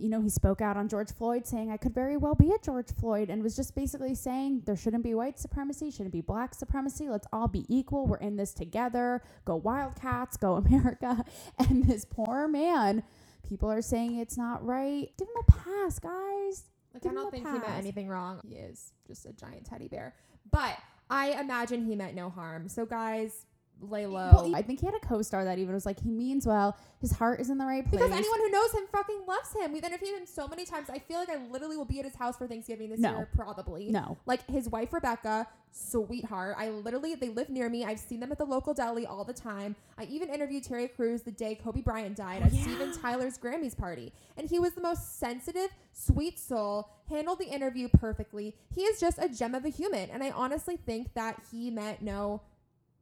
Speaker 1: you know, he spoke out on George Floyd saying, I could very well be a George Floyd, and was just basically saying there shouldn't be white supremacy, shouldn't be black supremacy. Let's all be equal. We're in this together. Go Wildcats, go America. And this poor man, people are saying it's not right. Give him a pass, guys.
Speaker 2: Like,
Speaker 1: Give
Speaker 2: I don't think he meant anything wrong. He is just a giant teddy bear. But I imagine he meant no harm. So, guys, lay low.
Speaker 1: Well, I think he had a co-star that even was like, he means well. His heart is in the right place.
Speaker 2: because anyone who knows him fucking loves him. We've interviewed him so many times. I feel like I literally will be at his house for Thanksgiving this
Speaker 1: No.
Speaker 2: year, probably.
Speaker 1: no.
Speaker 2: Like his wife Rebecca, sweetheart. I literally they live near me. I've seen them at the local deli all the time. I even interviewed Terry Crews the day Kobe Bryant died
Speaker 1: Oh,
Speaker 2: at
Speaker 1: yeah.
Speaker 2: Steven Tyler's Grammys party. And he was the most sensitive, sweet soul, handled the interview perfectly. He is just a gem of a human. And I honestly think that he meant no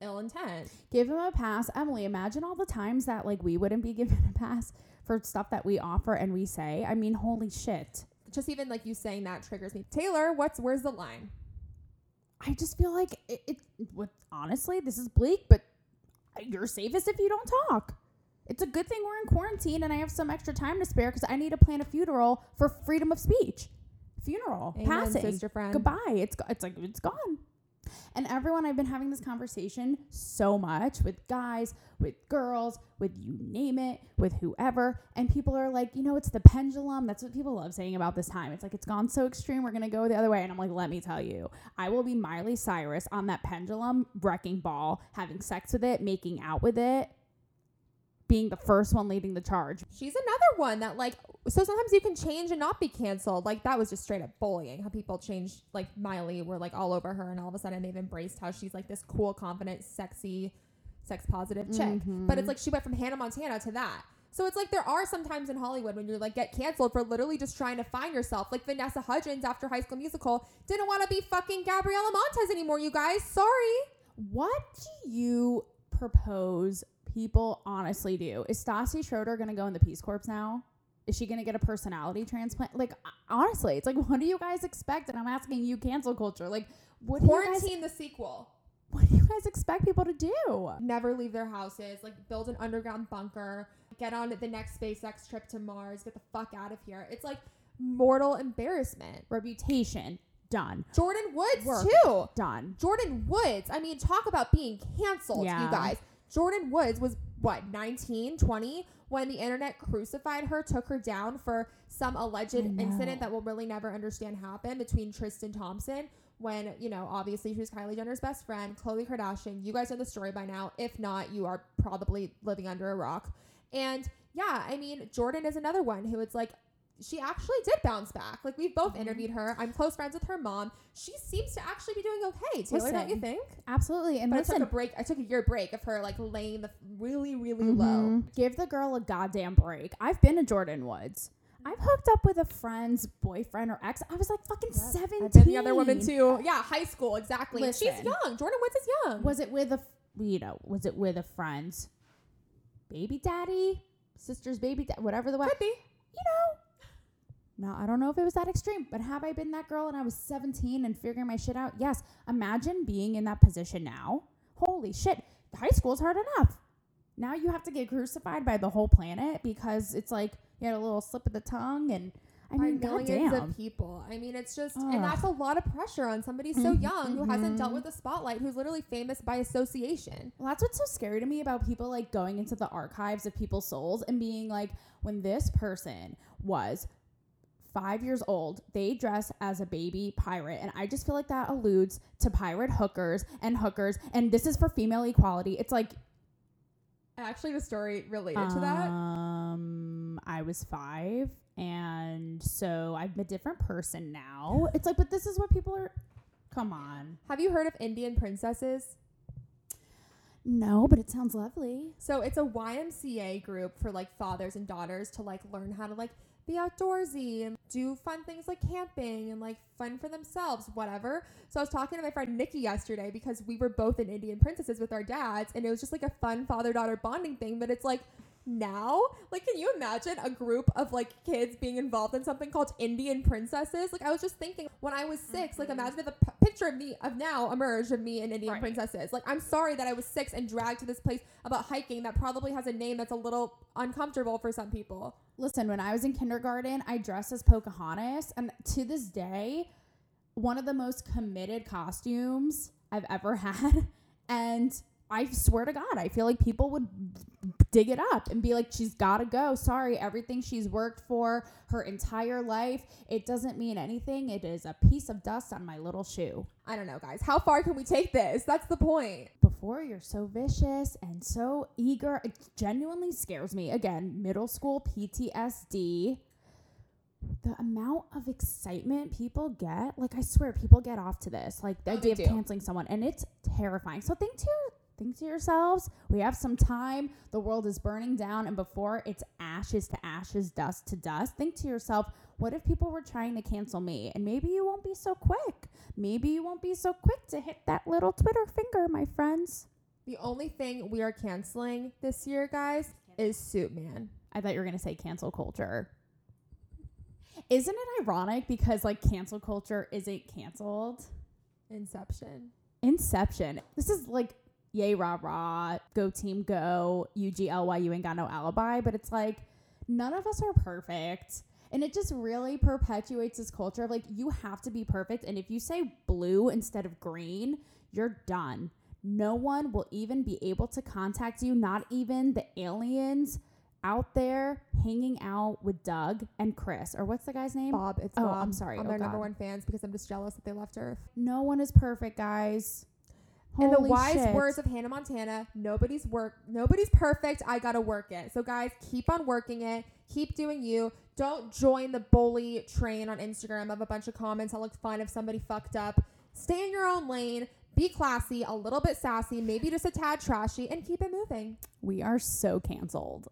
Speaker 2: ill intent.
Speaker 1: Give him a pass. Emily, imagine all the times that like we wouldn't be given a pass for stuff that we offer and we say. I mean, holy shit.
Speaker 2: Just even like you saying that triggers me. Taylor, what's where's the line?
Speaker 1: I just feel like it, it what honestly, this is bleak, but you're safest if you don't talk. It's a good thing we're in quarantine and I have some extra time to spare because I need to plan a funeral for freedom of speech. Funeral,
Speaker 2: Amen,
Speaker 1: passing,
Speaker 2: sister friend.
Speaker 1: goodbye. It's it's like it's gone. And everyone, I've been having this conversation so much with guys, with girls, with you name it, with whoever. And people are like, you know, it's the pendulum. That's what people love saying about this time. It's like, it's gone so extreme. We're going to go the other way. And I'm like, let me tell you, I will be Miley Cyrus on that pendulum, wrecking ball, having sex with it, making out with it, being the first one leading the charge.
Speaker 2: She's another one that like so sometimes you can change and not be canceled. Like that was just straight up bullying. How people changed like Miley were like all over her and all of a sudden they've embraced how she's like this cool, confident, sexy, sex positive chick. But it's mm-hmm. like she went from Hannah Montana to that. So it's like there are some times in Hollywood when you're like get canceled for literally just trying to find yourself. Like Vanessa Hudgens after High School Musical didn't want to be fucking Gabriella Montez anymore, you guys. Sorry.
Speaker 1: What do you propose people honestly do? Is Stassi Schroeder going to go in the Peace Corps now? Is she going to get a personality transplant? Like, uh, honestly, it's like, what do you guys expect? And I'm asking you, cancel culture. Like, what do you guys,
Speaker 2: Quarantine the sequel.
Speaker 1: what do you guys expect people to do?
Speaker 2: never leave their houses, like build an underground bunker, get on the next SpaceX trip to Mars, get the fuck out of here. It's like mortal embarrassment.
Speaker 1: Reputation, done.
Speaker 2: Jordyn Woods
Speaker 1: Work.
Speaker 2: too.
Speaker 1: Done.
Speaker 2: Jordyn Woods. I mean, talk about being canceled,
Speaker 1: Yeah.
Speaker 2: you guys. Jordyn Woods was what 19 20 when the internet crucified her took her down for some alleged incident that we'll really never understand happened between tristan thompson when you know obviously she was kylie jenner's best friend khloé kardashian. You guys know the story by now. If not you are probably living under a rock. And yeah i mean jordyn is another one who it's like she actually did bounce back. Like we've both
Speaker 1: Mhm.
Speaker 2: interviewed her. I'm close friends with her mom. She seems to actually be doing okay. Taylor, don't you think?
Speaker 1: Absolutely. And
Speaker 2: But I took a break. I took a year break of her like laying the really, really low.
Speaker 1: Mhm. Give the girl a goddamn break. I've been to Jordyn Woods. I've hooked up with a friend's boyfriend or ex. I was like fucking. 17.
Speaker 2: I've been the other woman too. Yeah, high school exactly. And She's young. Jordyn Woods is young.
Speaker 1: Was it with a you know, was it with a friend's baby daddy, sister's baby, da- whatever the way,
Speaker 2: Could be.
Speaker 1: you know? No, I don't know if it was that extreme, but have I been that girl and I was 17 and figuring my shit out? Yes. Imagine being in that position now. Holy shit. High school's hard enough. Now you have to get crucified by the whole planet because it's like you had a little slip of the tongue and I
Speaker 2: By
Speaker 1: mean,
Speaker 2: millions
Speaker 1: goddamn.
Speaker 2: of people. I mean, it's just,
Speaker 1: Ugh.
Speaker 2: and that's a lot of pressure on somebody so
Speaker 1: Mhm,
Speaker 2: young who hasn't dealt with the spotlight, who's literally famous by association.
Speaker 1: Well, that's what's so scary to me about people like going into the archives of people's souls and being like, when this person was five years old, they dress as a baby pirate. And I just feel like that alludes to pirate hookers and hookers. And this is for female equality. It's like,
Speaker 2: Actually, the story related to that.
Speaker 1: um, I was five. And so I'm a different person now. It's like, but this is what people are. Come on.
Speaker 2: Have you heard of Indian princesses?
Speaker 1: No, but it sounds lovely.
Speaker 2: So it's a YMCA group for like fathers and daughters to like learn how to like be outdoorsy and do fun things like camping and like fun for themselves, whatever. So I was talking to my friend Nikki yesterday because we were both in Indian princesses with our dads and it was just like a fun father daughter bonding thing. But it's like now, like, can you imagine a group of like kids being involved in something called Indian princesses? Like, I was just thinking when I was 6 like, mm-hmm. imagine if a p- picture of me of now emerged of me in Indian
Speaker 1: Right.
Speaker 2: princesses. Like, I'm sorry that I was six and dragged to this place about hiking that probably has a name that's a little uncomfortable for some people.
Speaker 1: Listen, when I was in kindergarten, I dressed as Pocahontas, and to this day, one of the most committed costumes I've ever had. And I swear to God, I feel like people would dig it up and be like, she's got to go. Sorry, everything she's worked for her entire life, it doesn't mean anything. It is a piece of dust on my little shoe.
Speaker 2: I don't know, guys. How far can we take this? That's the point.
Speaker 1: Before you're so vicious and so eager, it genuinely scares me. Again, middle school PTSD. The amount of excitement people get, like I swear, people get off to this, like the
Speaker 2: Oh,
Speaker 1: idea of canceling someone, and it's terrifying. So think to your, think to yourselves, we have some time. The world is burning down, and before it's ashes to ashes, dust to dust, think to yourself, what if people were trying to cancel me? And maybe you won't be so quick. Maybe you won't be so quick to hit that little Twitter finger, my friends.
Speaker 2: The only thing we are canceling this year, guys, is Suit Man.
Speaker 1: I thought you were gonna say cancel culture. Isn't it ironic because like cancel culture isn't canceled?
Speaker 2: Inception.
Speaker 1: Inception. This is like yay rah rah, go team go, UGLY, you ain't got no alibi, but it's like none of us are perfect. And it just really perpetuates this culture of like you have to be perfect. And if you say blue instead of green, you're done. No one will even be able to contact you, not even the aliens out there hanging out with Doug and Chris. Or what's the guy's name?
Speaker 2: Bob, it's
Speaker 1: Oh,
Speaker 2: Bob.
Speaker 1: I'm sorry.
Speaker 2: I'm
Speaker 1: Oh,
Speaker 2: their number one fans because I'm just jealous that they left Earth.
Speaker 1: No one is perfect, guys.
Speaker 2: And the wise
Speaker 1: shit.
Speaker 2: words of Hannah Montana: "Nobody's work, nobody's perfect. I gotta work it." So, guys, keep on working it. Keep doing you. Don't join the bully train on Instagram of a bunch of comments that look fine if somebody fucked up. Stay in your own lane. Be classy, a little bit sassy, maybe just a tad trashy, and keep it moving.
Speaker 1: We are so canceled.